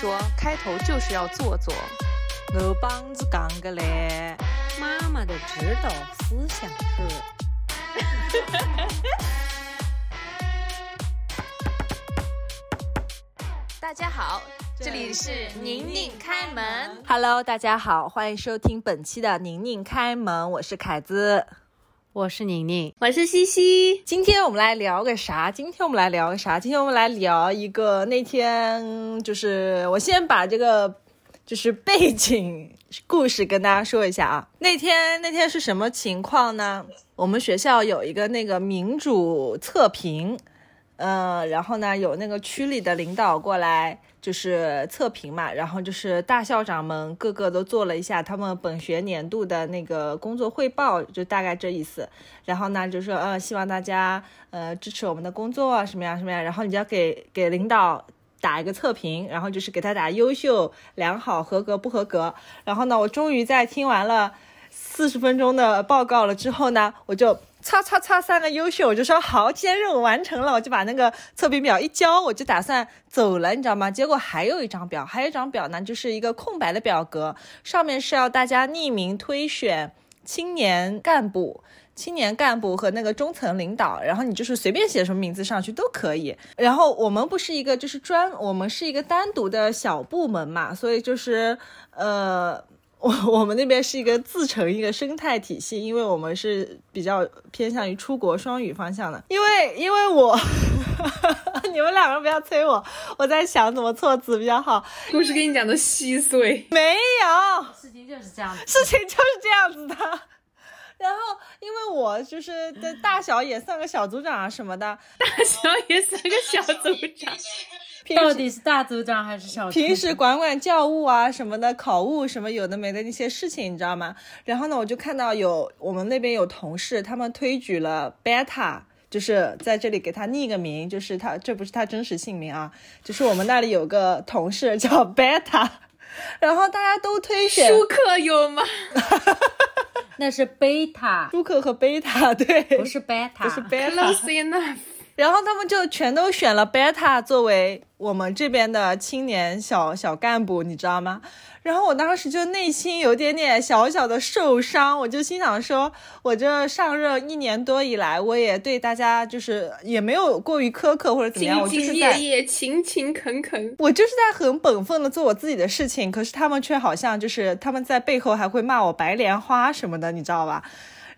说，开头就是要做作。我帮子讲个嘞，妈妈的指导思想是。大家好，这里是宁宁开门。Hello，大家好，欢迎收听本期的宁宁开门，我是凯子。我是宁宁，我是西西。今天我们来聊个啥？今天我们来聊个啥？今天我们来聊一个那天，就是我先把这个就是背景故事跟大家说一下啊。那天那天是什么情况呢？我们学校有一个那个民主测评，呃，然后呢有那个区里的领导过来。就是测评嘛，然后就是大校长们个个都做了一下他们本学年度的那个工作汇报，就大概这意思。然后呢，就说呃，希望大家呃支持我们的工作啊，什么呀什么呀。然后你就要给给领导打一个测评，然后就是给他打优秀、良好、合格、不合格。然后呢，我终于在听完了四十分钟的报告了之后呢，我就。擦擦擦，三个优秀，我就说好，今天任务完成了，我就把那个测评表一交，我就打算走了，你知道吗？结果还有一张表，还有一张表呢，就是一个空白的表格，上面是要大家匿名推选青年干部、青年干部和那个中层领导，然后你就是随便写什么名字上去都可以。然后我们不是一个就是专，我们是一个单独的小部门嘛，所以就是呃。我 我们那边是一个自成一个生态体系，因为我们是比较偏向于出国双语方向的。因为因为我，你们两个不要催我，我在想怎么措辞比较好。故事给你讲的稀碎，没有，事情就是这样子，事情就是这样子的。然后，因为我就是的大小也算个小组长啊什么的，大小也算个小组长。到底是大组长还是小组长？平时管管教务啊什么的，考务什么有的没的那些事情，你知道吗？然后呢，我就看到有我们那边有同事，他们推举了 Beta，就是在这里给他匿个名，就是他这不是他真实姓名啊，就是我们那里有个同事叫 Beta，然后大家都推选舒克有吗？那是贝塔，舒克和贝塔，对，不是贝塔，不是 Beta。Close enough。然后他们就全都选了 Beta 作为我们这边的青年小小干部，你知道吗？然后我当时就内心有点点小小的受伤，我就心想说，我这上任一年多以来，我也对大家就是也没有过于苛刻或者怎么样，我兢兢就是在业业、勤勤恳恳。我就是在很本分的做我自己的事情，可是他们却好像就是他们在背后还会骂我白莲花什么的，你知道吧？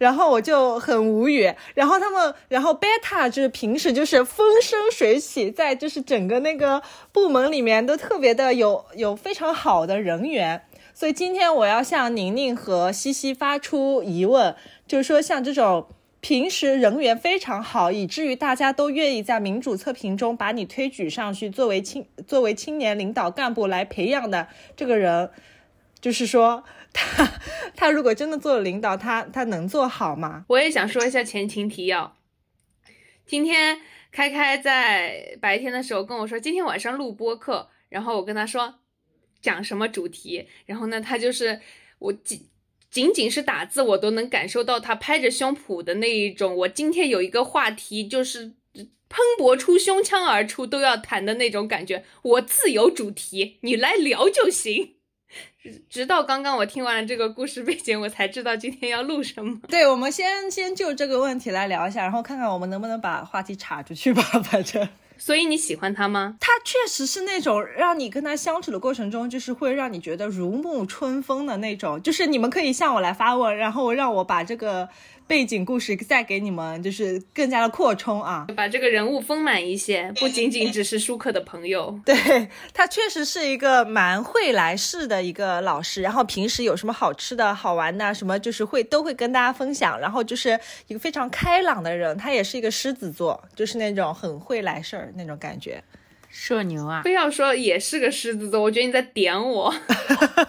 然后我就很无语，然后他们，然后 Beta 就是平时就是风生水起，在就是整个那个部门里面都特别的有有非常好的人缘，所以今天我要向宁宁和西西发出疑问，就是说像这种平时人缘非常好，以至于大家都愿意在民主测评中把你推举上去作为青作为青年领导干部来培养的这个人，就是说。他 他如果真的做了领导，他他能做好吗？我也想说一下前情提要。今天开开在白天的时候跟我说，今天晚上录播课，然后我跟他说讲什么主题，然后呢，他就是我仅仅仅是打字，我都能感受到他拍着胸脯的那一种，我今天有一个话题就是。喷薄出胸腔而出都要谈的那种感觉，我自有主题，你来聊就行。直到刚刚我听完了这个故事背景，我才知道今天要录什么。对，我们先先就这个问题来聊一下，然后看看我们能不能把话题岔出去吧。反正，所以你喜欢他吗？他确实是那种让你跟他相处的过程中，就是会让你觉得如沐春风的那种。就是你们可以向我来发问，然后让我把这个背景故事再给你们，就是更加的扩充啊，把这个人物丰满一些，不仅仅只是舒克的朋友。对他确实是一个蛮会来事的一个老师，然后平时有什么好吃的好玩的，什么就是会都会跟大家分享，然后就是一个非常开朗的人。他也是一个狮子座，就是那种很会来事儿那种感觉。社牛啊，非要说也是个狮子座，我觉得你在点我。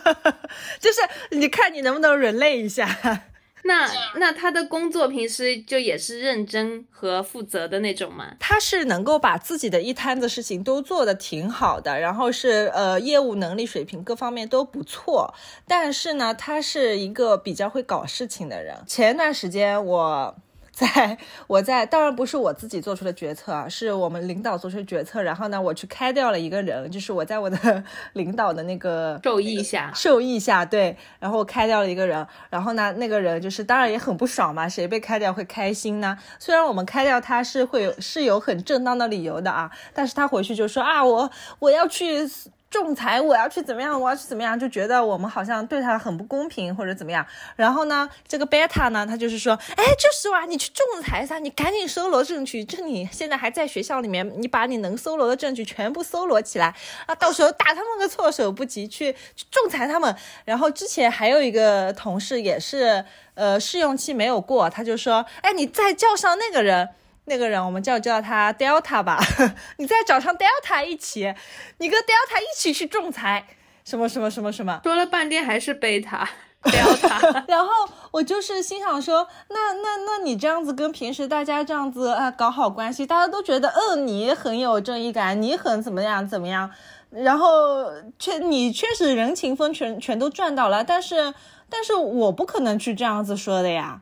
就是你看你能不能人类一下。那那他的工作平时就也是认真和负责的那种吗？他是能够把自己的一摊子事情都做得挺好的，然后是呃业务能力水平各方面都不错，但是呢，他是一个比较会搞事情的人。前段时间我在我在当然不是我自己做出的决策啊，是我们领导做出的决策。然后呢，我去开掉了一个人，就是我在我的 领导的那个授意下，受益下，对，然后我开掉了一个人，然后呢，那个人就是当然也很不爽嘛，谁被开掉会开心呢？虽然我们开掉他是会有是有很正当的理由的啊，但是他回去就说啊，我我要去。仲裁，我要去怎么样？我要去怎么样？就觉得我们好像对他很不公平，或者怎么样。然后呢，这个 beta 呢，他就是说，哎，就是哇，你去仲裁噻，你赶紧搜罗证据，就你现在还在学校里面，你把你能搜罗的证据全部搜罗起来啊，到时候打他们个措手不及，去去仲裁他们。然后之前还有一个同事也是，呃，试用期没有过，他就说，哎，你再叫上那个人。那个人，我们叫叫他 Delta 吧，你再找上 Delta 一起，你跟 Delta 一起去仲裁，什么什么什么什么，说了半天还是贝塔 Delta，然后我就是心想说，那那那你这样子跟平时大家这样子啊搞好关系，大家都觉得嗯你很有正义感，你很怎么样怎么样，然后确你确实人情分全全都赚到了，但是但是我不可能去这样子说的呀。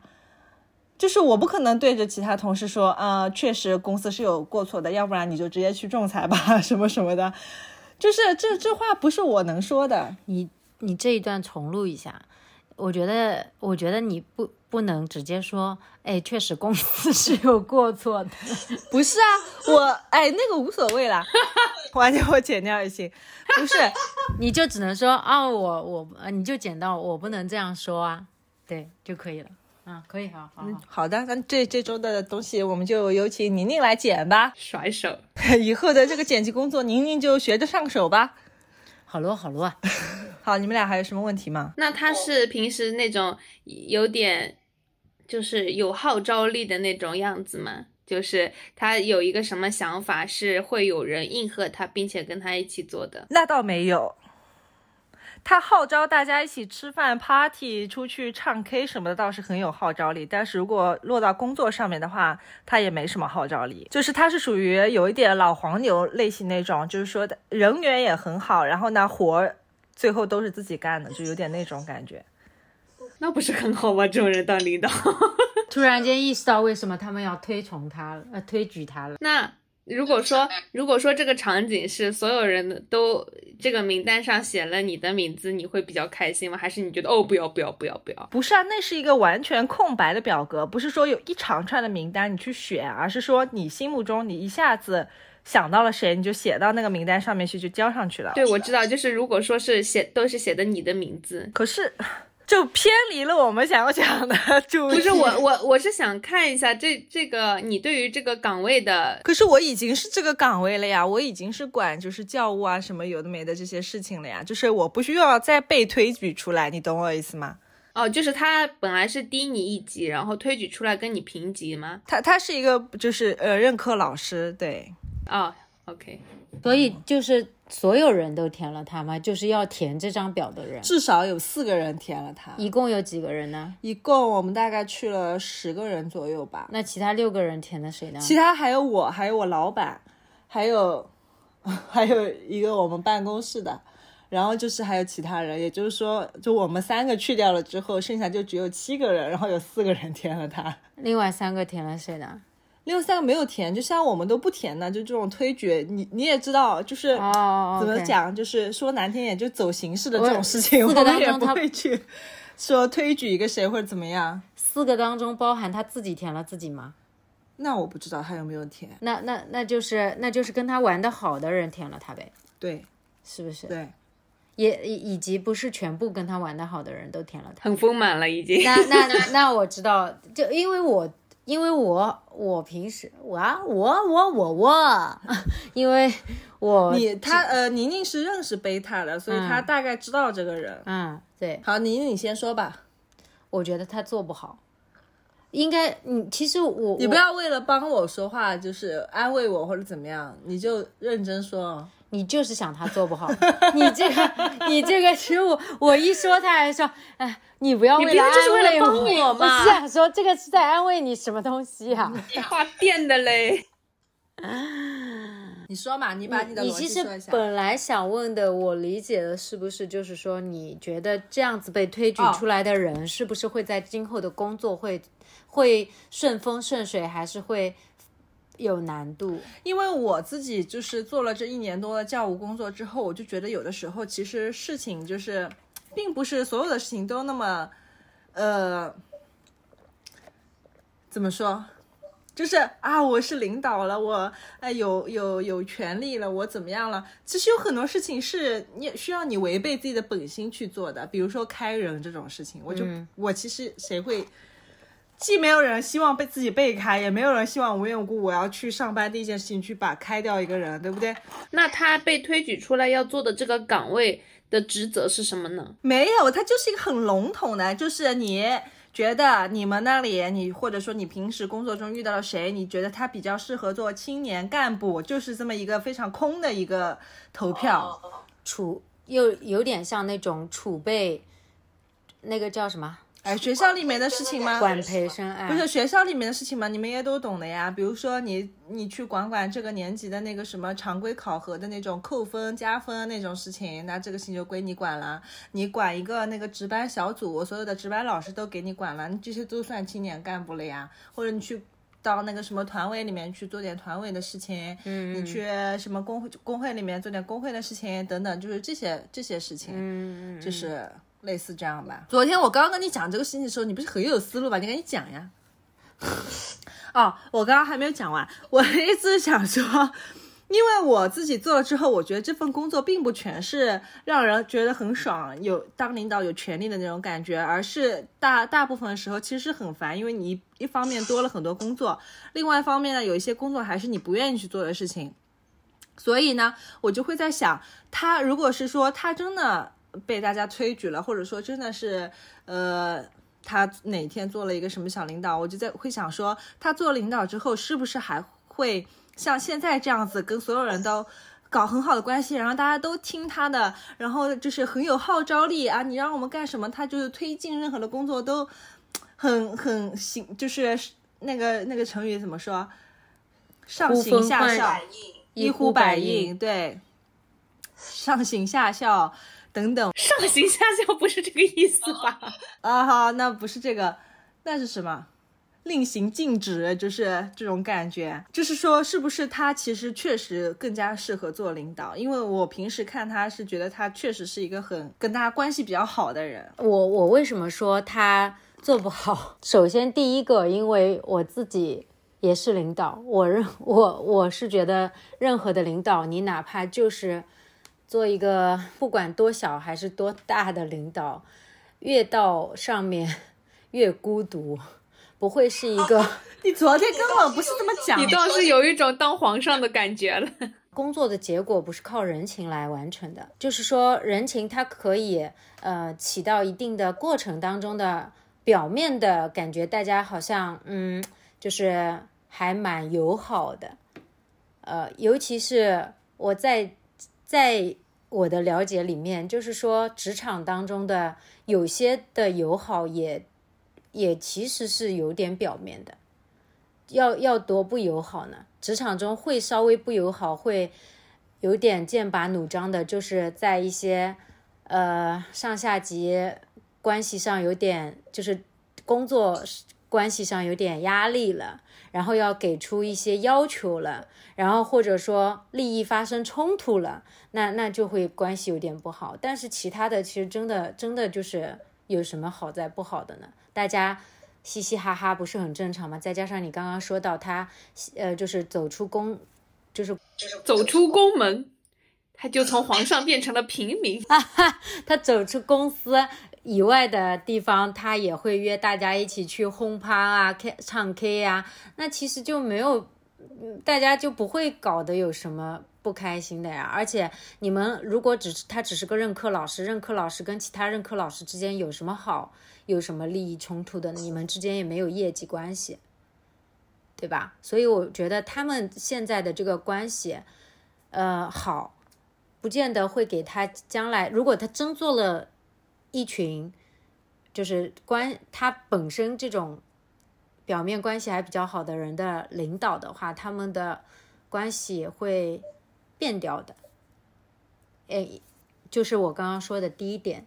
就是我不可能对着其他同事说，呃，确实公司是有过错的，要不然你就直接去仲裁吧，什么什么的。就是这这话不是我能说的。你你这一段重录一下，我觉得我觉得你不不能直接说，哎，确实公司是有过错的。不是啊，我哎那个无所谓啦，完全我剪掉也行。不是，你就只能说啊，我我呃，你就剪到我不能这样说啊，对就可以了。啊，可以，好好好的，那这这周的东西我们就有请宁宁来剪吧，甩手，以后的这个剪辑工作，宁宁就学着上手吧。好咯，好咯，好，你们俩还有什么问题吗？那他是平时那种有点就是有号召力的那种样子吗？就是他有一个什么想法，是会有人应和他，并且跟他一起做的？那倒没有。他号召大家一起吃饭、party、出去唱 K 什么的，倒是很有号召力。但是如果落到工作上面的话，他也没什么号召力。就是他是属于有一点老黄牛类型那种，就是说的人缘也很好，然后呢活最后都是自己干的，就有点那种感觉。那不是很好吗？这种人当领导，突然间意识到为什么他们要推崇他了，呃，推举他了。那。如果说如果说这个场景是所有人都这个名单上写了你的名字，你会比较开心吗？还是你觉得哦不要不要不要不要？不是啊，那是一个完全空白的表格，不是说有一长串的名单你去选，而是说你心目中你一下子想到了谁，你就写到那个名单上面去就交上去了。对，我知道，就是如果说是写都是写的你的名字，可是。就偏离了我们想要讲的 主题。不是我，我我是想看一下这这个你对于这个岗位的。可是我已经是这个岗位了呀，我已经是管就是教务啊什么有的没的这些事情了呀，就是我不需要再被推举出来，你懂我意思吗？哦，就是他本来是低你一级，然后推举出来跟你平级吗？他他是一个就是呃任课老师，对。哦，OK。所以就是所有人都填了他吗？就是要填这张表的人，至少有四个人填了他。一共有几个人呢？一共我们大概去了十个人左右吧。那其他六个人填的谁呢？其他还有我，还有我老板，还有 还有一个我们办公室的，然后就是还有其他人。也就是说，就我们三个去掉了之后，剩下就只有七个人，然后有四个人填了他。另外三个填了谁呢？另外三个没有填，就像我们都不填的，就这种推举，你你也知道，就是怎么讲，就是说难听点，就走形式的这种事情，我们也不会去说推举一个谁或者怎么样。四个当中包含他自己填了自己吗？那我不知道他有没有填。那那那就是那就是跟他玩的好的人填了他呗？对，是不是？对，也以以及不是全部跟他玩的好的人都填了他，很丰满了已经。那那那我知道，就因为我。因为我我平时我啊我我我我，因为我你他呃宁宁是认识贝塔的，所以他大概知道这个人。嗯，对。好，宁宁你先说吧。我觉得他做不好，应该你其实我你不要为了帮我说话，就是安慰我或者怎么样，你就认真说。你就是想他做不好，你这个你这个失误，我一说他还说，哎，你不要为了就是为了帮我吗？我是想说这个是在安慰你什么东西啊？话变的嘞。你说嘛，你把你的逻你其实辑说一下。本来想问的，我理解的是不是就是说，你觉得这样子被推举哦出来的人，是不是会在今后的工作会会顺风顺水，还是会有难度？因为我自己就是做了这一年多的教务工作之后，我就觉得有的时候其实事情就是，并不是所有的事情都那么，呃，怎么说？就是啊，我是领导了，我哎有有有权利了，我怎么样了？其实有很多事情是你需要你违背自己的本心去做的，比如说开人这种事情，我就、我其实谁会既没有人希望被自己被开，也没有人希望无缘无故我要去上班第一件事情去把开掉一个人，对不对？那他被推举出来要做的这个岗位的职责是什么呢？没有，他就是一个很笼统的，就是你觉得你们那里，你或者说你平时工作中遇到了谁，你觉得他比较适合做青年干部，就是这么一个非常空的一个投票。储又有点像那种储备，那个叫什么哎，学校里面的事情吗？管培生案？不是学校里面的事情吗？你们也都懂的呀。比如说你你去管管这个年级的那个什么常规考核的那种扣分加分那种事情，那这个事情就归你管了。你管一个那个值班小组，所有的值班老师都给你管了，你这些都算青年干部了呀。或者你去。到那个什么团委里面去做点团委的事情，嗯，你去什么工会工会里面做点工会的事情等等，就是这些这些事情，嗯，就是类似这样吧。昨天我刚刚跟你讲这个事情的时候，你不是很有思路吧？你赶紧讲呀。哦，我刚刚还没有讲完，我的意思是想说，因为我自己做了之后，我觉得这份工作并不全是让人觉得很爽，有当领导有权利的那种感觉，而是大大部分的时候其实是很烦，因为你一一方面多了很多工作，另外一方面呢，有一些工作还是你不愿意去做的事情。所以呢，我就会在想，他如果是说他真的被大家推举了，或者说真的是呃，他哪天做了一个什么小领导，我就在会想说，他做领导之后是不是还会像现在这样子跟所有人都。搞很好的关系，然后大家都听他的，然后就是很有号召力啊！你让我们干什么，他就是推进任何的工作都很很行，就是那个那个成语怎么说？上行下效，一呼百应，对，上行下效等等上行下效不是这个意思吧？啊，好，那不是这个，那是什么？令行禁止，就是这种感觉。就是说，是不是他其实确实更加适合做领导？因为我平时看他是觉得他确实是一个很跟大家关系比较好的人。我我为什么说他做不好？首先第一个，因为我自己也是领导，我认我我是觉得任何的领导，你哪怕就是做一个不管多小还是多大的领导，越到上面越孤独，不会是一个。你昨天根本不是这么讲你倒是有一种当皇上的感觉了。工作的结果不是靠人情来完成的，就是说人情它可以呃起到一定的过程当中的表面的感觉，大家好像嗯就是还蛮友好的，呃，尤其是我在在我的了解里面，就是说职场当中的有些的友好也也其实是有点表面的。要要多不友好呢？职场中会稍微不友好，会有点剑拔弩张的，就是在一些呃上下级关系上有点，就是工作关系上有点压力了，然后要给出一些要求了，然后或者说利益发生冲突了，那那就会关系有点不好。但是其他的其实真的真的就是有什么好在不好的呢？大家。嘻嘻哈哈不是很正常吗？再加上你刚刚说到他，呃，就是走出宫，就是走出宫门，他就从皇上变成了平民。他走出公司以外的地方，他也会约大家一起去轰趴啊、K 唱 K 啊。那其实就没有，大家就不会搞得有什么不开心的呀。而且你们如果只是他只是个任课老师，任课老师跟其他任课老师之间有什么好？有什么利益冲突的？你们之间也没有业绩关系，对吧？所以我觉得他们现在的这个关系，呃，好，不见得会给他将来，如果他真做了一群，就是关他本身这种表面关系还比较好的人的领导的话，他们的关系会变掉的。哎，就是我刚刚说的第一点，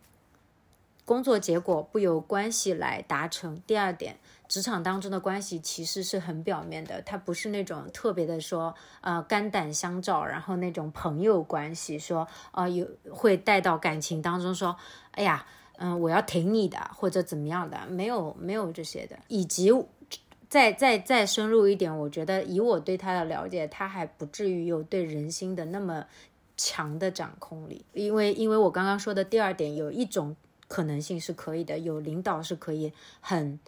工作结果不由关系来达成。第二点，职场当中的关系其实是很表面的，它不是那种特别的说，呃，肝胆相照，然后那种朋友关系，说，呃，有会带到感情当中，说，哎呀，嗯，我要挺你的，或者怎么样的，没有没有这些的。以及再再再深入一点，我觉得以我对他的了解，他还不至于有对人心的那么。强的掌控力，因为因为我刚刚说的第二点，有一种可能性是可以的，有领导是可以很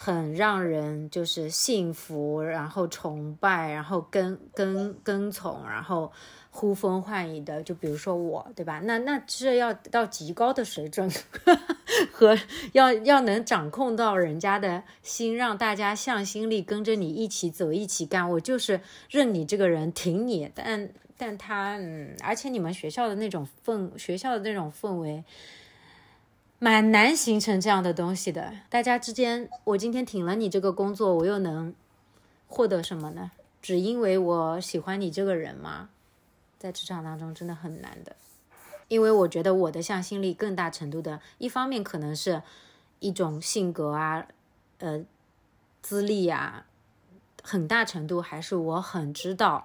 很让人就是幸福，然后崇拜，然后跟跟跟从，然后呼风唤雨的，就比如说我，对吧？那那这要到极高的水准 和要要能掌控到人家的心，让大家向心力跟着你一起走，一起干。我就是认你这个人，挺你，但。但他嗯，而且你们学校的那种氛，学校的那种氛围，蛮难形成这样的东西的。大家之间，我今天挺了你这个工作，我又能获得什么呢？只因为我喜欢你这个人吗？在职场当中真的很难的，因为我觉得我的向心力更大程度的，一方面可能是一种性格啊，呃，资历啊，很大程度还是我很知道。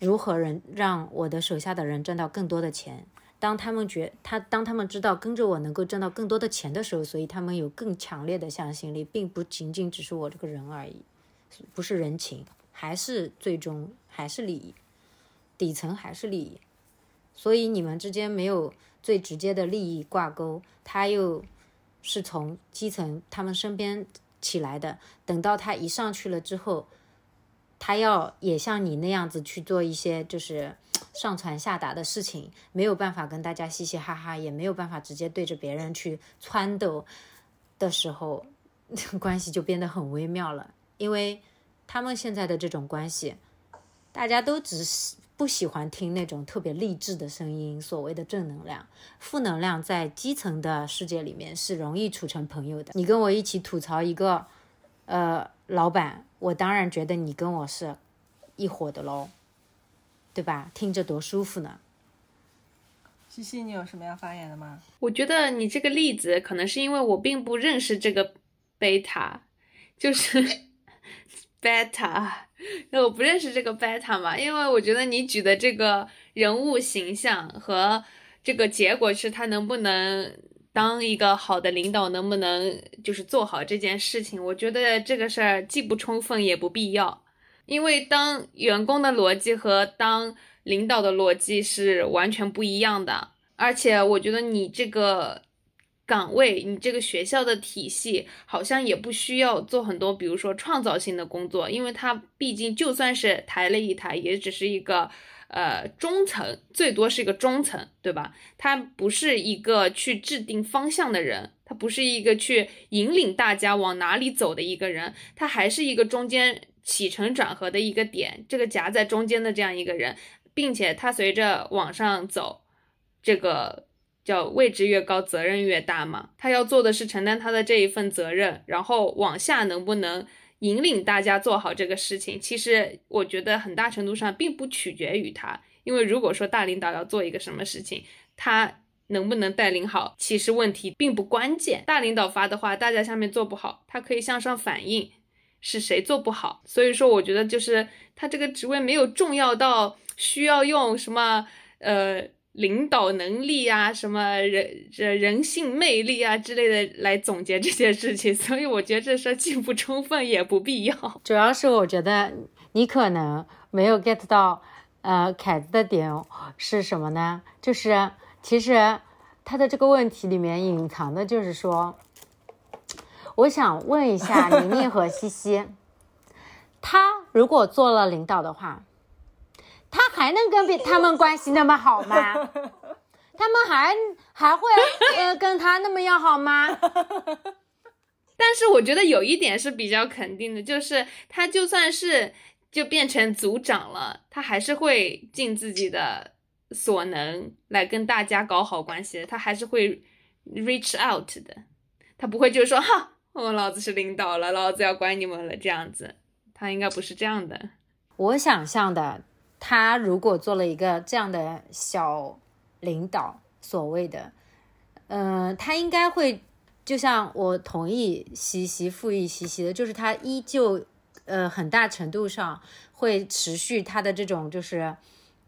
如何人让我的手下的人挣到更多的钱？当他们觉他当他们知道跟着我能够挣到更多的钱的时候，所以他们有更强烈的向心力，并不仅仅只是我这个人而已，不是人情，还是最终还是利益，底层还是利益。所以你们之间没有最直接的利益挂钩，他又是从基层他们身边起来的，等到他一上去了之后。他要也像你那样子去做一些就是上传下达的事情，没有办法跟大家嘻嘻哈哈，也没有办法直接对着别人去撺掇的时候，关系就变得很微妙了。因为他们现在的这种关系，大家都只喜不喜欢听那种特别励志的声音，所谓的正能量，负能量在基层的世界里面是容易处成朋友的。你跟我一起吐槽一个，呃。老板，我当然觉得你跟我是一伙的喽，对吧？听着多舒服呢。西西，你有什么要发言的吗？我觉得你这个例子可能是因为我并不认识这个贝塔，就是 beta，那我不认识这个 beta 嘛，因为我觉得你举的这个人物形象和这个结果是他能不能。当一个好的领导，能不能就是做好这件事情？我觉得这个事儿既不充分也不必要，因为当员工的逻辑和当领导的逻辑是完全不一样的。而且我觉得你这个岗位，你这个学校的体系好像也不需要做很多，比如说创造性的工作，因为它毕竟就算是抬了一抬，也只是一个。呃，中层最多是一个中层，对吧？他不是一个去制定方向的人，他不是一个去引领大家往哪里走的一个人，他还是一个中间起承转合的一个点，这个夹在中间的这样一个人，并且他随着往上走，这个叫位置越高，责任越大嘛。他要做的是承担他的这一份责任，然后往下能不能？引领大家做好这个事情，其实我觉得很大程度上并不取决于他，因为如果说大领导要做一个什么事情，他能不能带领好，其实问题并不关键。大领导发的话，大家下面做不好，他可以向上反映是谁做不好。所以说，我觉得就是他这个职位没有重要到需要用什么呃。领导能力啊，什么人人性魅力啊之类的来总结这件事情，所以我觉得这事既不充分也不必要。主要是我觉得你可能没有 get 到，呃，凯子的点是什么呢？就是其实他的这个问题里面隐藏的就是说，我想问一下宁宁和西西，他如果做了领导的话。他还能跟别他们关系那么好吗？他们还还会呃跟他那么要好吗？但是我觉得有一点是比较肯定的，就是他就算是就变成组长了，他还是会尽自己的所能来跟大家搞好关系，他还是会 reach out 的，他不会就是说哈，我老子是领导了，老子要管你们了这样子，他应该不是这样的。我想象的。他如果做了一个这样的小领导，所谓的，嗯，他应该会，就像我同意西西复议西西的，就是他依旧，呃，很大程度上会持续他的这种就是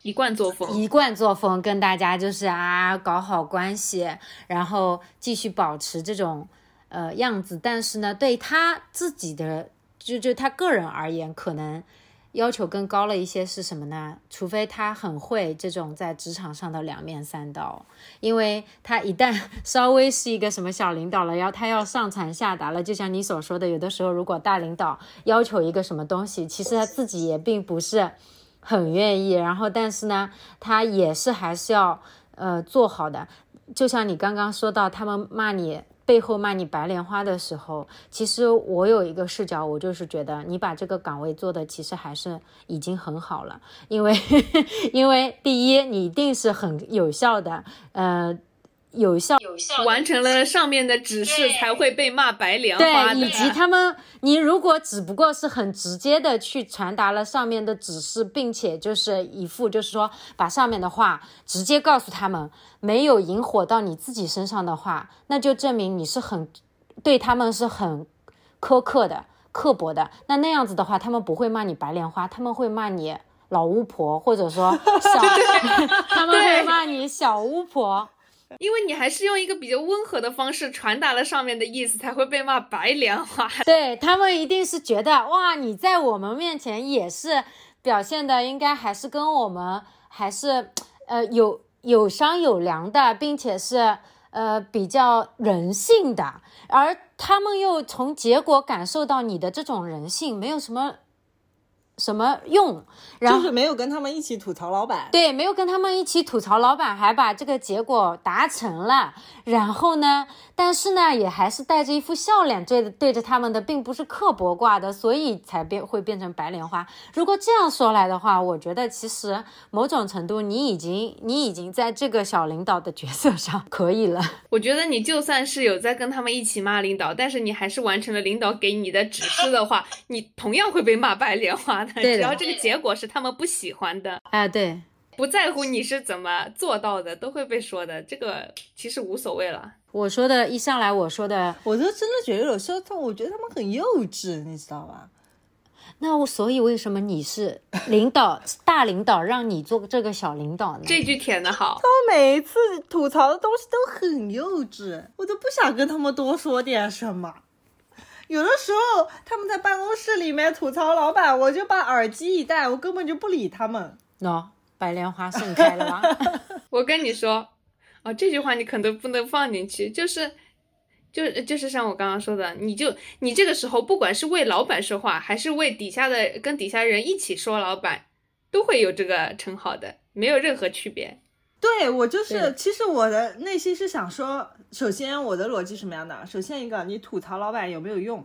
一贯作风，一贯作风，跟大家就是啊搞好关系，然后继续保持这种呃样子。但是呢，对他自己的就就他个人而言，可能。要求更高了一些是什么呢？除非他很会这种在职场上的两面三刀，因为他一旦稍微是一个什么小领导了，要他要上传下达了，就像你所说的，有的时候如果大领导要求一个什么东西，其实他自己也并不是很愿意，然后但是呢，他也是还是要呃做好的。就像你刚刚说到，他们骂你。背后骂你白莲花的时候，其实我有一个视角，我就是觉得你把这个岗位做的其实还是已经很好了，因为 因为第一你一定是很有效的，呃。有效有效完成了上面的指示，才会被骂白莲花对，以及他们，你如果只不过是很直接的去传达了上面的指示，并且就是一副就是说把上面的话直接告诉他们，没有引火到你自己身上的话，那就证明你是很对他们是很苛刻的、刻薄的。那那样子的话，他们不会骂你白莲花，他们会骂你老巫婆，或者说小，他们会骂你小巫婆。因为你还是用一个比较温和的方式传达了上面的意思，才会被骂白莲花。对他们一定是觉得哇，你在我们面前也是表现的，应该还是跟我们还是呃有有商有量的，并且是呃比较人性的，而他们又从结果感受到你的这种人性，没有什么。什么用？然后就是没有跟他们一起吐槽老板。对，没有跟他们一起吐槽老板，还把这个结果达成了。然后呢？但是呢，也还是带着一副笑脸对对着他们的，并不是刻薄挂的，所以才变会变成白莲花。如果这样说来的话，我觉得其实某种程度，你已经你已经在这个小领导的角色上可以了。我觉得你就算是有在跟他们一起骂领导，但是你还是完成了领导给你的指示的话，你同样会被骂白莲花。只要这个结果是他们不喜欢的，啊，对，不在乎你是怎么做到的，都会被说的。这个其实无所谓了。我说的一上来，我说的，我就真的觉得有时候他，我觉得他们很幼稚，你知道吧？那我所以为什么你是领导 大领导，让你做这个小领导呢？这句填的好。他们每一次吐槽的东西都很幼稚，我都不想跟他们多说点什么。有的时候他们在办公室里面吐槽老板，我就把耳机一戴，我根本就不理他们。喏，白莲花盛开了吧？我跟你说，哦，这句话你可能不能放进去，就是，就就是像我刚刚说的，你就你这个时候不管是为老板说话，还是为底下的跟底下人一起说老板，都会有这个称号的，没有任何区别。对我就是，其实我的内心是想说，首先我的逻辑什么样的？首先一个，你吐槽老板有没有用？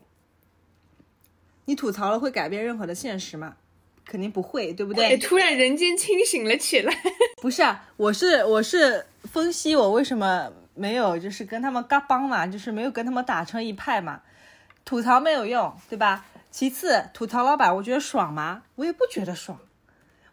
你吐槽了会改变任何的现实吗？肯定不会，对不对？突然人间清醒了起来。不是啊，我是我是分析我为什么没有就是跟他们嘎帮嘛，就是没有跟他们打成一派嘛。吐槽没有用，对吧？其次，吐槽老板，我觉得爽吗？我也不觉得爽。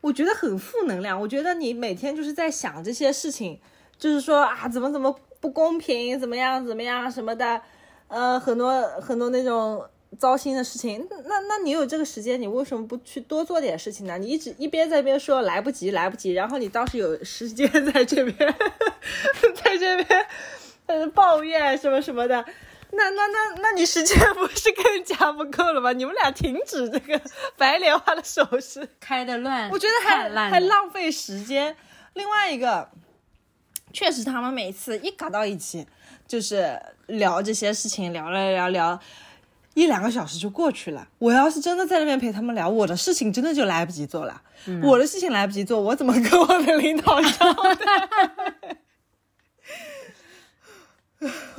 我觉得很负能量。我觉得你每天就是在想这些事情，就是说啊，怎么怎么不公平，怎么样怎么样什么的，呃，很多很多那种糟心的事情。那那你有这个时间，你为什么不去多做点事情呢？你一直一边在边说来不及来不及，然后你倒是有时间在这边，在这边呃抱怨什么什么的。那那那那你时间不是更加不够了吗？你们俩停止这个白莲花的手势，开的乱，我觉得还还浪费时间。另外一个，确实他们每次一搞到一起，就是聊这些事情，聊了聊聊，一两个小时就过去了。我要是真的在那边陪他们聊，我的事情真的就来不及做了。我的事情来不及做，我怎么跟我的领导交代？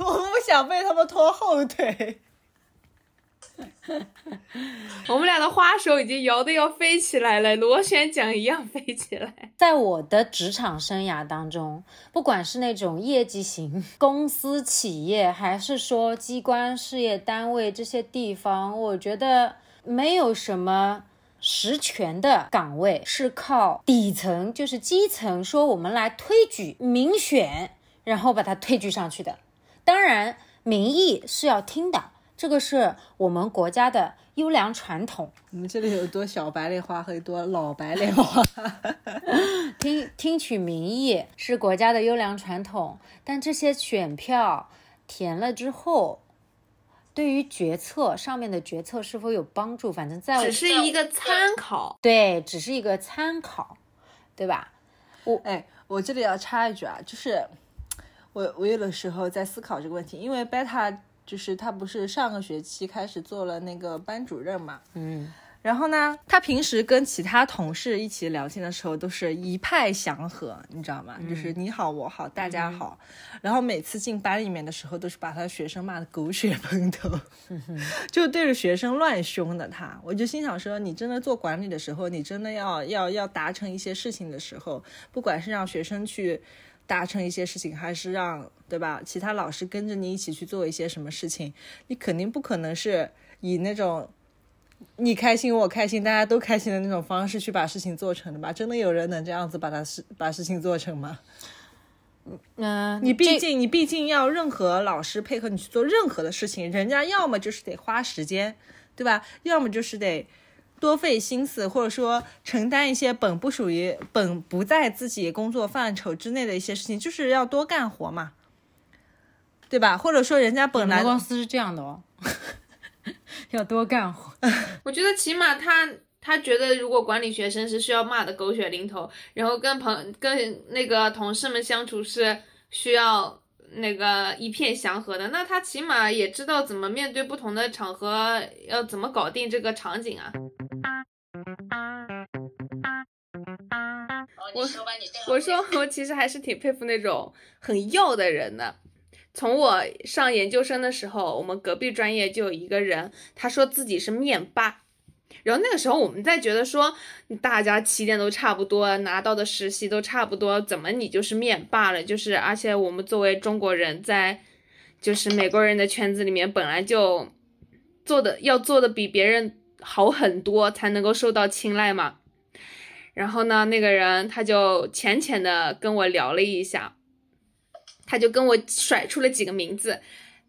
想被他们拖后腿。我们俩的花手已经摇的要飞起来了，螺旋桨一样飞起来。在我的职场生涯当中，不管是那种业绩型公司、企业，还是说机关、事业单位这些地方，我觉得没有什么实权的岗位是靠底层，就是基层，说我们来推举民选，然后把它推举上去的。当然，民意是要听的，这个是我们国家的优良传统。我们这里有多小白莲花和一朵老白莲花，听听取民意是国家的优良传统，但这些选票填了之后。对于决策上面的决策是否有帮助？反正在只是一个参考，对，只是一个参考，对吧？我哎，我这里要插一句啊，就是我我有的时候在思考这个问题，因为贝塔就是他不是上个学期开始做了那个班主任嘛，嗯。然后呢，他平时跟其他同事一起聊天的时候，都是一派祥和，你知道吗？就是你好我好大家好。然后每次进班里面的时候，都是把他学生骂的狗血喷头，就对着学生乱凶的他。我就心想说，你真的做管理的时候，你真的要要要达成一些事情的时候，不管是让学生去达成一些事情，还是让对吧，其他老师跟着你一起去做一些什么事情，你肯定不可能是以那种。你开心，我开心，大家都开心的那种方式去把事情做成的吧？真的有人能这样子把它事把事情做成吗？嗯，你毕竟你毕竟要任何老师配合你去做任何的事情，人家要么就是得花时间，对吧？要么就是得多费心思，或者说承担一些本不属于本不在自己工作范畴之内的一些事情，就是要多干活嘛，对吧？或者说人家本来公司是这样的哦。要多干活，我觉得起码他他觉得如果管理学生是需要骂的狗血淋头，然后跟朋跟那个同事们相处是需要那个一片祥和的，那他起码也知道怎么面对不同的场合，要怎么搞定这个场景啊。我我说我其实还是挺佩服那种很要的人的。从我上研究生的时候，我们隔壁专业就有一个人，他说自己是面霸。然后那个时候我们在觉得说，大家起点都差不多，拿到的实习都差不多，怎么你就是面霸了？就是而且我们作为中国人，在就是美国人的圈子里面，本来就做的要做的比别人好很多，才能够受到青睐嘛。然后呢，那个人他就浅浅的跟我聊了一下。他就跟我甩出了几个名字，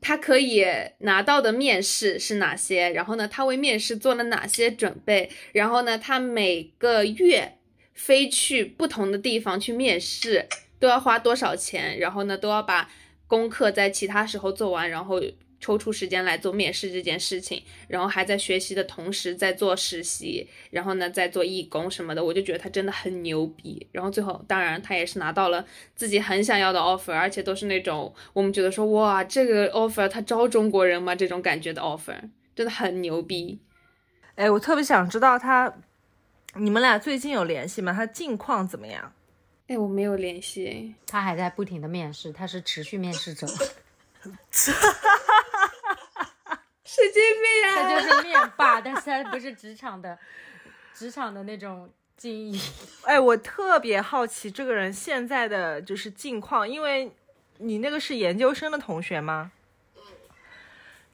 他可以拿到的面试是哪些？然后呢，他为面试做了哪些准备？然后呢，他每个月飞去不同的地方去面试都要花多少钱？然后呢，都要把功课在其他时候做完，然后。抽出时间来做面试这件事情，然后还在学习的同时在做实习，然后呢在做义工什么的，我就觉得他真的很牛逼。然后最后，当然他也是拿到了自己很想要的 offer，而且都是那种我们觉得说哇，这个 offer 他招中国人吗？这种感觉的 offer 真的很牛逼。哎，我特别想知道他，你们俩最近有联系吗？他近况怎么样？哎，我没有联系，他还在不停的面试，他是持续面试者。神经病啊！他就是面霸，但是他不是职场的，职场的那种精英。哎，我特别好奇这个人现在的就是近况，因为你那个是研究生的同学吗？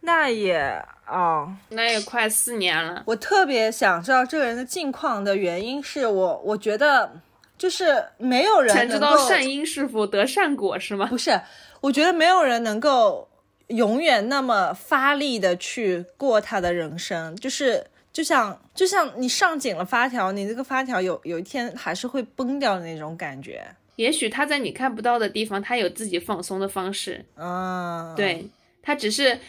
那也哦，那也快四年了。我特别想知道这个人的近况的原因，是我我觉得就是没有人才知道善因是否得善果是吗？不是，我觉得没有人能够。永远那么发力的去过他的人生，就是就像就像你上紧了发条，你这个发条有有一天还是会崩掉的那种感觉。也许他在你看不到的地方，他有自己放松的方式。嗯，对他只是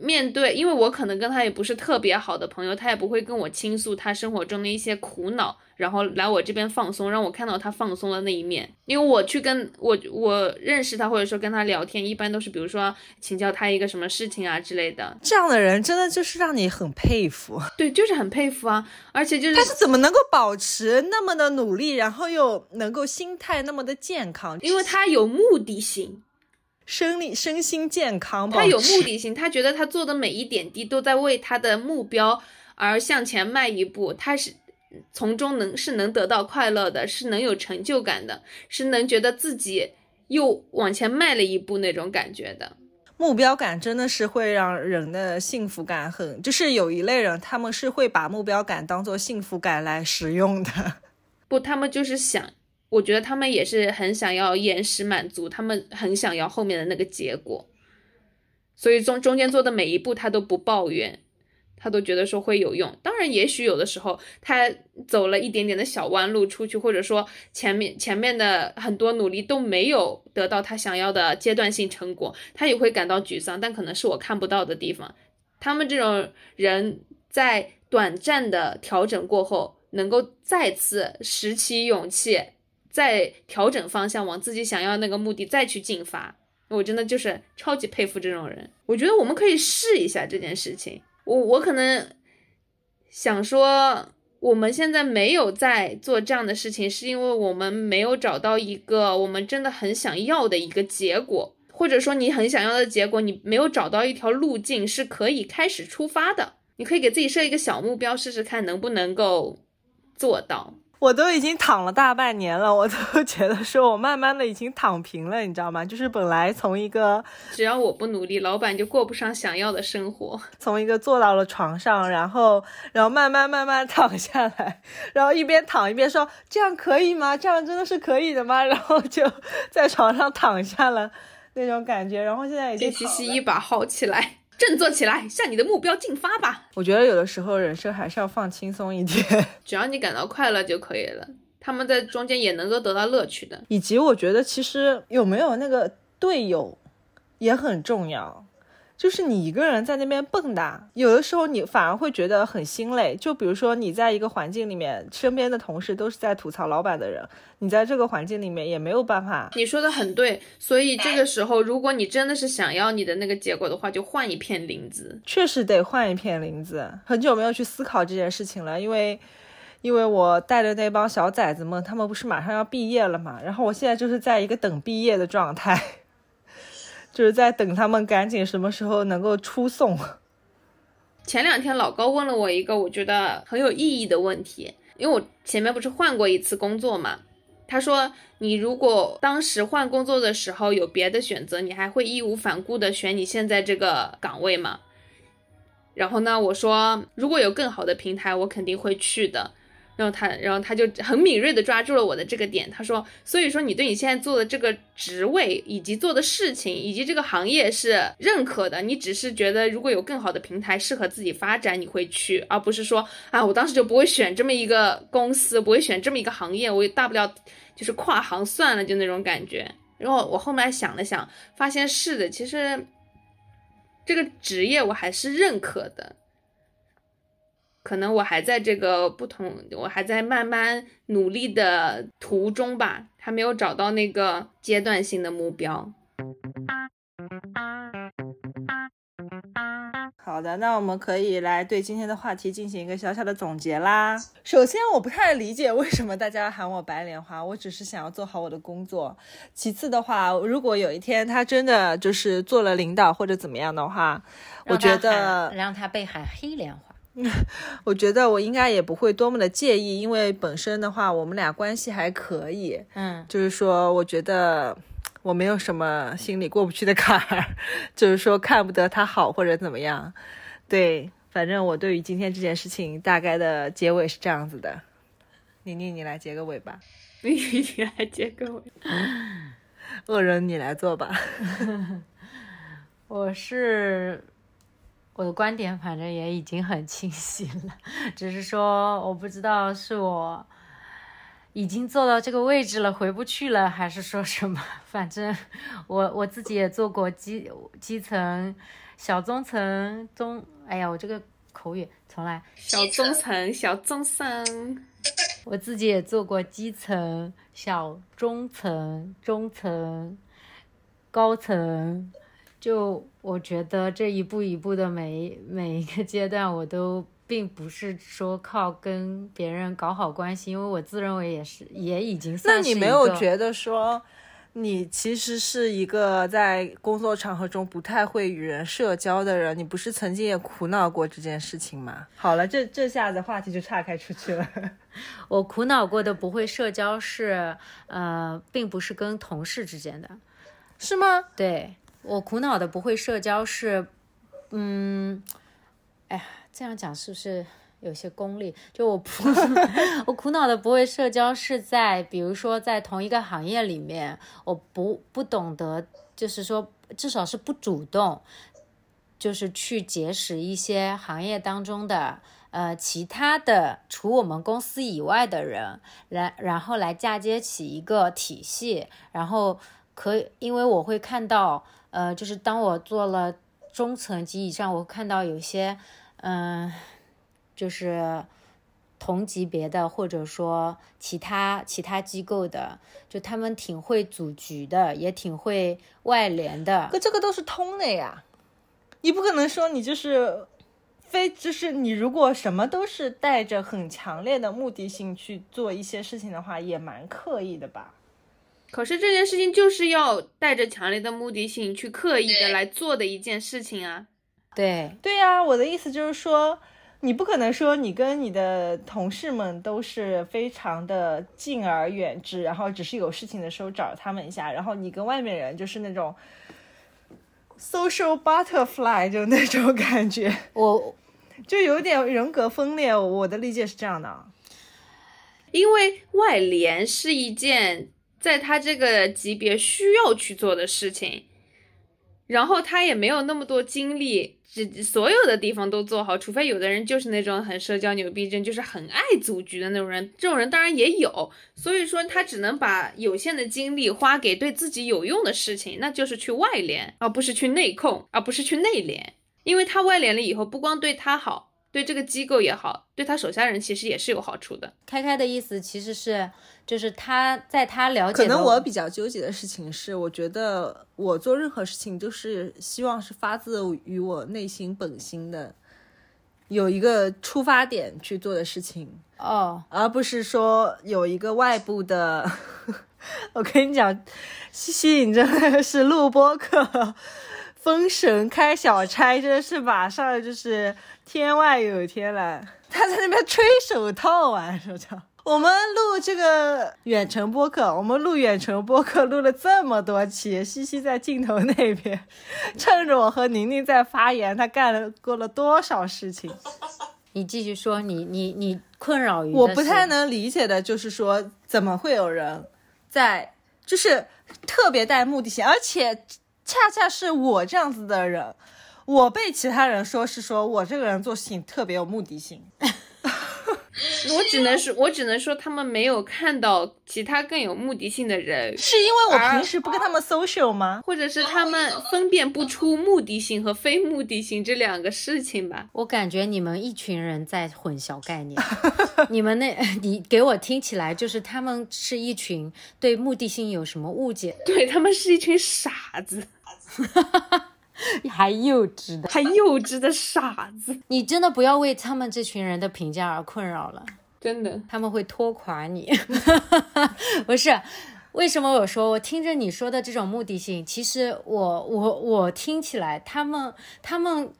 面对，因为我可能跟他也不是特别好的朋友，他也不会跟我倾诉他生活中的一些苦恼。然后来我这边放松，让我看到他放松的那一面。因为我去跟我我认识他，或者说跟他聊天，一般都是比如说请教他一个什么事情啊之类的。这样的人真的就是让你很佩服。对，就是很佩服啊！而且就是他是怎么能够保持那么的努力，然后又能够心态那么的健康？因为他有目的性，生理身心健康。他有目 的性，他觉得他做的每一点滴都在为他的目标而向前迈一步。他是。从中能是能得到快乐的，是能有成就感的，是能觉得自己又往前迈了一步那种感觉的。目标感真的是会让人的幸福感很，就是有一类人他们是会把目标感当做幸福感来使用的。不，他们就是想，我觉得他们也是很想要延时满足，他们很想要后面的那个结果，所以中中间做的每一步他都不抱怨。他都觉得说会有用，当然，也许有的时候他走了一点点的小弯路出去，或者说前面前面的很多努力都没有得到他想要的阶段性成果，他也会感到沮丧。但可能是我看不到的地方。他们这种人在短暂的调整过后，能够再次拾起勇气，再调整方向，往自己想要那个目的再去进发。我真的就是超级佩服这种人。我觉得我们可以试一下这件事情。我我可能想说，我们现在没有在做这样的事情，是因为我们没有找到一个我们真的很想要的一个结果，或者说你很想要的结果，你没有找到一条路径是可以开始出发的。你可以给自己设一个小目标，试试看能不能够做到。我都已经躺了大半年了，我都 觉得说我慢慢的已经躺平了，你知道吗？就是本来从一个只要我不努力，老板就过不上想要的生活，从一个坐到了床上，然后然后慢慢慢慢躺下来，然后一边躺一边说这样可以吗？这样真的是可以的吗？然后就在床上躺下了那种感觉，然后现在已经其实一把薅起来。振作起来，向你的目标进发吧！我觉得有的时候人生还是要放轻松一点，只要你感到快乐就可以了。他们在中间也能够得到乐趣的，以及我觉得其实有没有那个队友也很重要。就是你一个人在那边蹦跶，有的时候你反而会觉得很心累。就比如说你在一个环境里面，身边的同事都是在吐槽老板的人，你在这个环境里面也没有办法。你说的很对，所以这个时候，如果你真的是想要你的那个结果的话，就换一片林子。确实得换一片林子。很久没有去思考这件事情了，因为，因为我带的那帮小崽子们，他们不是马上要毕业了嘛，然后我现在就是在一个等毕业的状态。就是在等他们赶紧什么时候能够出送。前两天老高问了我一个我觉得很有意义的问题，因为我前面不是换过一次工作嘛。他说：“你如果当时换工作的时候有别的选择，你还会义无反顾的选你现在这个岗位吗？”然后呢，我说：“如果有更好的平台，我肯定会去的。”然后他，然后他就很敏锐的抓住了我的这个点。他说：“所以说，你对你现在做的这个职位，以及做的事情，以及这个行业是认可的。你只是觉得，如果有更好的平台适合自己发展，你会去，而不是说，啊，我当时就不会选这么一个公司，不会选这么一个行业，我也大不了就是跨行算了，就那种感觉。然后我后面想了想，发现是的，其实这个职业我还是认可的。”可能我还在这个不同，我还在慢慢努力的途中吧，还没有找到那个阶段性的目标。好的，那我们可以来对今天的话题进行一个小小的总结啦。首先，我不太理解为什么大家喊我白莲花，我只是想要做好我的工作。其次的话，如果有一天他真的就是做了领导或者怎么样的话，我觉得让他被喊黑莲花。我觉得我应该也不会多么的介意，因为本身的话，我们俩关系还可以。嗯，就是说，我觉得我没有什么心里过不去的坎儿，就是说看不得他好或者怎么样。对，反正我对于今天这件事情大概的结尾是这样子的。宁宁，你来结个尾吧。宁宁，你来结个尾。恶人，你来做吧。我是。我的观点反正也已经很清晰了，只是说我不知道是我已经做到这个位置了回不去了，还是说什么。反正我我自己也做过基基层、小中层、中，哎呀，我这个口语重来。小中层、小中层，我自己也做过基层、小中层、中层、高层。就我觉得这一步一步的每每一个阶段，我都并不是说靠跟别人搞好关系，因为我自认为也是也已经算是。那你没有觉得说，你其实是一个在工作场合中不太会与人社交的人？你不是曾经也苦恼过这件事情吗？好了，这这下子话题就岔开出去了。我苦恼过的不会社交是，呃，并不是跟同事之间的，是吗？对。我苦恼的不会社交是，嗯，哎呀，这样讲是不是有些功利？就我不，我苦恼的不会社交是在，比如说在同一个行业里面，我不不懂得，就是说至少是不主动，就是去结识一些行业当中的。呃，其他的除我们公司以外的人，来然后来嫁接起一个体系，然后可以，因为我会看到，呃，就是当我做了中层级以上，我看到有些，嗯，就是同级别的或者说其他其他机构的，就他们挺会组局的，也挺会外联的。可这个都是通的呀，你不可能说你就是。非就是你，如果什么都是带着很强烈的目的性去做一些事情的话，也蛮刻意的吧？可是这件事情就是要带着强烈的目的性去刻意的来做的一件事情啊。对对呀，我的意思就是说，你不可能说你跟你的同事们都是非常的敬而远之，然后只是有事情的时候找他们一下，然后你跟外面人就是那种 social butterfly 就那种感觉。我。就有点人格分裂，我的理解是这样的，因为外联是一件在他这个级别需要去做的事情，然后他也没有那么多精力，只所有的地方都做好，除非有的人就是那种很社交牛逼症，就是很爱组局的那种人，这种人当然也有，所以说他只能把有限的精力花给对自己有用的事情，那就是去外联，而不是去内控，而不是去内联。因为他外联了以后，不光对他好，对这个机构也好，对他手下人其实也是有好处的。开开的意思其实是，就是他在他了解。可能我比较纠结的事情是，我觉得我做任何事情都是希望是发自于我内心本心的，有一个出发点去做的事情哦，而不是说有一个外部的。我跟你讲，西西，你真的是录播课。封神开小差，真的是马上就是天外有天了。他在那边吹手套啊，说：“叫。我们录这个远程播客，我们录远程播客录了这么多期，西西在镜头那边，趁着我和宁宁在发言，他干了过了多少事情？你继续说，你你你困扰于我不太能理解的就是说，怎么会有人在就是特别带目的性，而且。恰恰是我这样子的人，我被其他人说是说我这个人做事情特别有目的性。我只能说，我只能说，他们没有看到其他更有目的性的人，是因为我平时不跟他们 social 吗？或者是他们分辨不出目的性和非目的性这两个事情吧？我感觉你们一群人在混淆概念。你们那，你给我听起来就是他们是一群对目的性有什么误解？对他们是一群傻子。还幼稚的，还幼稚的傻子！你真的不要为他们这群人的评价而困扰了，真的，他们会拖垮你。不是，为什么我说我听着你说的这种目的性，其实我我我听起来，他们他们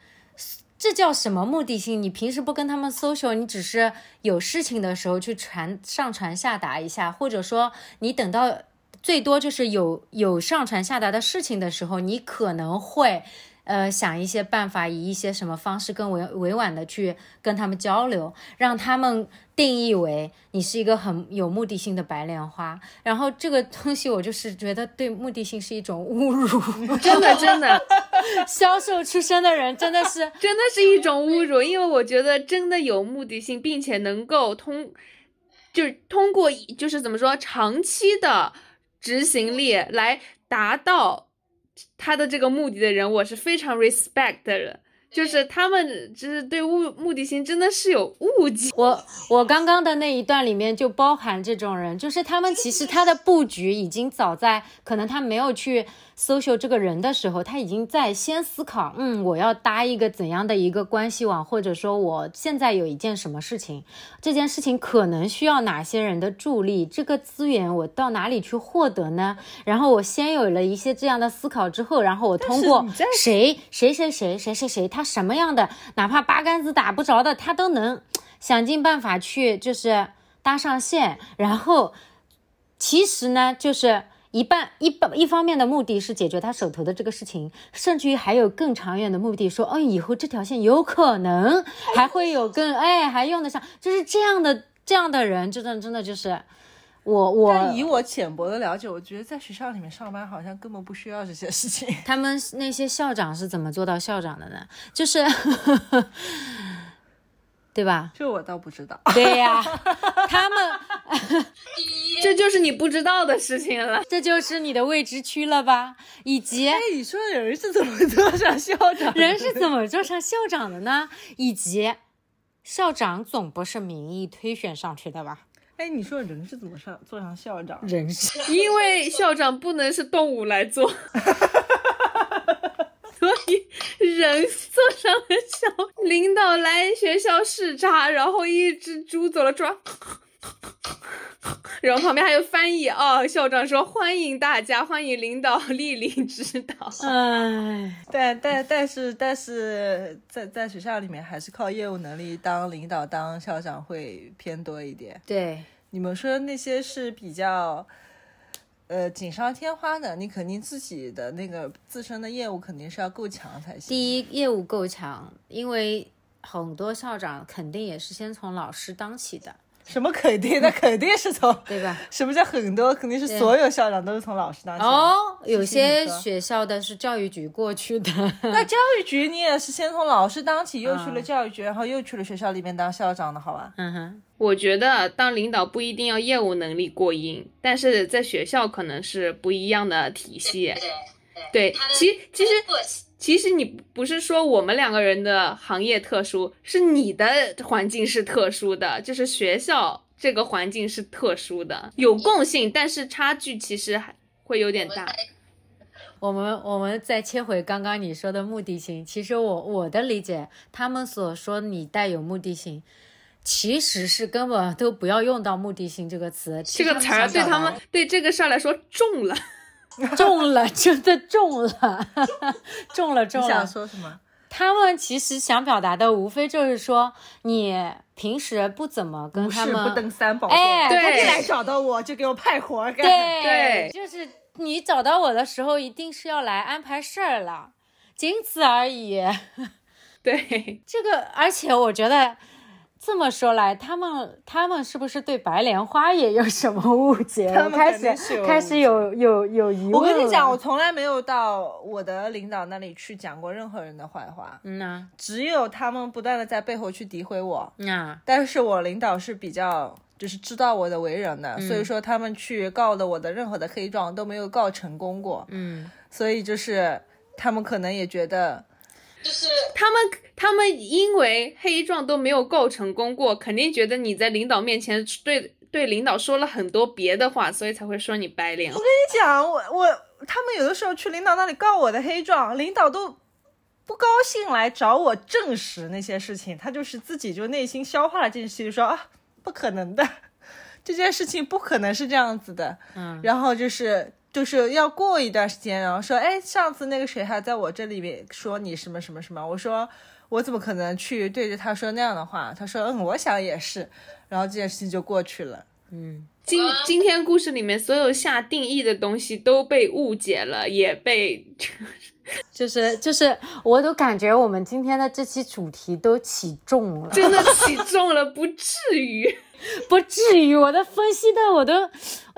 这叫什么目的性？你平时不跟他们 social，你只是有事情的时候去传上传下达一下，或者说你等到。最多就是有有上传下达的事情的时候，你可能会，呃，想一些办法，以一些什么方式更委委婉的去跟他们交流，让他们定义为你是一个很有目的性的白莲花。然后这个东西，我就是觉得对目的性是一种侮辱，真 的真的，销售出身的人真的是 真的是一种侮辱，因为我觉得真的有目的性，并且能够通，就是通过就是怎么说长期的。执行力来达到他的这个目的的人，我是非常 respect 的人。就是他们，就是对目目的性真的是有误解。我我刚刚的那一段里面就包含这种人，就是他们其实他的布局已经早在可能他没有去。social 这个人的时候，他已经在先思考，嗯，我要搭一个怎样的一个关系网，或者说我现在有一件什么事情，这件事情可能需要哪些人的助力，这个资源我到哪里去获得呢？然后我先有了一些这样的思考之后，然后我通过谁谁谁谁谁谁谁，他什么样的，哪怕八竿子打不着的，他都能想尽办法去就是搭上线，然后其实呢，就是。一半一半一方面的目的是解决他手头的这个事情，甚至于还有更长远的目的，说，哦，以后这条线有可能还会有更，哎，还用得上，就是这样的这样的人，真的真的就是我我但以我浅薄的了解，我觉得在学校里面上班好像根本不需要这些事情。他们那些校长是怎么做到校长的呢？就是，对吧？这我倒不知道。对呀、他们这就是你不知道的事情了。这就是你的未知区了吧？以及哎，你说人是怎么做上校长？人是怎么做上校长的呢？以及校长总不是民意推选上去的吧？哎，你说人是怎么上做上校长？人是 因为校长不能是动物来做，所以人坐上了校。领导来学校视察，然后一只猪走了转，然后旁边还有翻译哦。校长说：“欢迎大家，欢迎领导莅临指导。哎，但但但是但是在在学校里面还是靠业务能力当领导当校长会偏多一点。对，你们说那些是比较，呃锦上添花的，你肯定自己的那个自身的业务肯定是要够强才行。第一业务够强，因为很多校长肯定也是先从老师当起的，什么肯定？那肯定是从对吧？什么叫很多？肯定是所有校长都是从老师当起。哦，有些学校的是教育局过去的，那教育局你也是先从老师当起，又去了嗯教育局，然后又去了学校里面当校长的，好吧？嗯哼，我觉得当领导不一定要业务能力过硬，但是在学校可能是不一样的体系。对，其其实其实你不是说我们两个人的行业特殊，是你的环境是特殊的，就是学校这个环境是特殊的，有共性，但是差距其实还会有点大。我们我们再切回刚刚你说的目的性，其实我我的理解，他们所说你带有目的性，其实是根本都不要用到目的性这个词，这个词儿对他们对这个事儿来说重了。中了，真的中了，中了中你想了。说什么？他们其实想表达的无非就是说，你平时不怎么跟他们不登三宝哎对一来找到我就给我派活儿干。对对就是你找到我的时候，一定是要来安排事儿了，仅此而已。对，这个，而且我觉得这么说来，他们他们是不是对白莲花也有什么误解？他们我开始开始有有有疑问我跟你讲，我从来没有到我的领导那里去讲过任何人的坏话，嗯呐，只有他们不断的在背后去诋毁我。嗯啊，但是我领导是比较就是知道我的为人的，所以说他们去告的我的任何的黑状都没有告成功过，嗯，所以就是他们可能也觉得就是他们他们因为黑状都没有构成功过，肯定觉得你在领导面前对对领导说了很多别的话，所以才会说你白脸。我跟你讲我我他们有的时候去领导那里告我的黑状，领导都不高兴来找我证实那些事情，他就是自己就内心消化了这件事情，就说啊不可能的，这件事情不可能是这样子的，嗯，然后就是。就是要过一段时间，然后说，哎，上次那个谁还在我这里面说你什么什么什么，我说我怎么可能去对着他说那样的话？他说，嗯，我想也是，然后这件事情就过去了。嗯今今天故事里面所有下定义的东西都被误解了，也被就 是就是，我都感觉我们今天的这期主题都起重了，真的起重了，不至于。不至于，我的分析的我都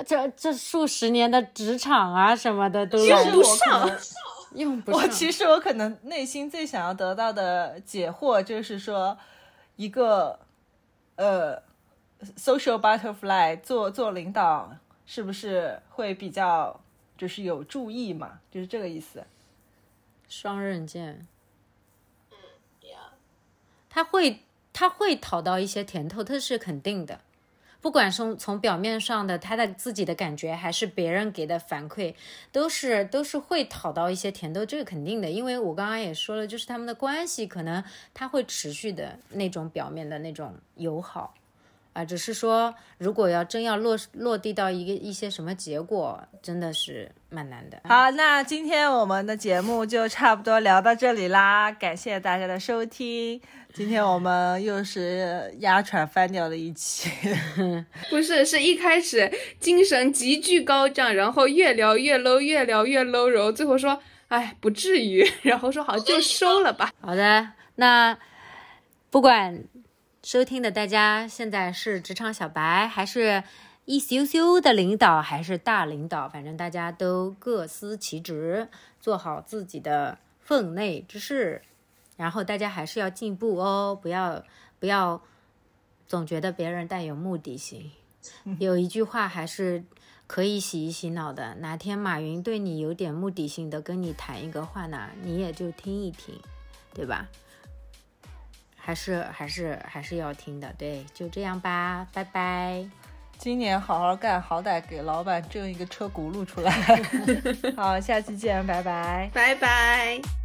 这这数十年的职场啊什么的都用不上，我用不上。其实我可能内心最想要得到的解惑就是说，一个呃 social butterfly 做做领导是不是会比较就是有注意嘛？就是这个意思。双刃剑，他会他会讨到一些甜头，他是肯定的。不管是从表面上的他的自己的感觉，还是别人给的反馈，都是都是会讨到一些甜头，这个肯定的。因为我刚刚也说了，就是他们的关系可能他会持续的那种表面的那种友好，啊，只是说如果要真要落落地到一个一些什么结果，真的是蛮难的。好，那今天我们的节目就差不多聊到这里啦，感谢大家的收听。今天我们又是压喘翻掉的一期，不是，是一开始精神急剧高涨，然后越聊越 low，越聊越 low，然后最后说，哎，不至于，然后说好就收了吧。好的，那不管。收听的大家现在是职场小白，还是一羞羞的领导，还是大领导？反正大家都各司其职，做好自己的分内之事。然后大家还是要进步哦，不要不要总觉得别人带有目的性。有一句话还是可以洗一洗脑的：哪天马云对你有点目的性的跟你谈一个话呢，你也就听一听，对吧？还是还是还是要听的，对，就这样吧，拜拜。今年好好干，好歹给老板挣一个车轱辘出来。好，下期见，拜拜，拜拜。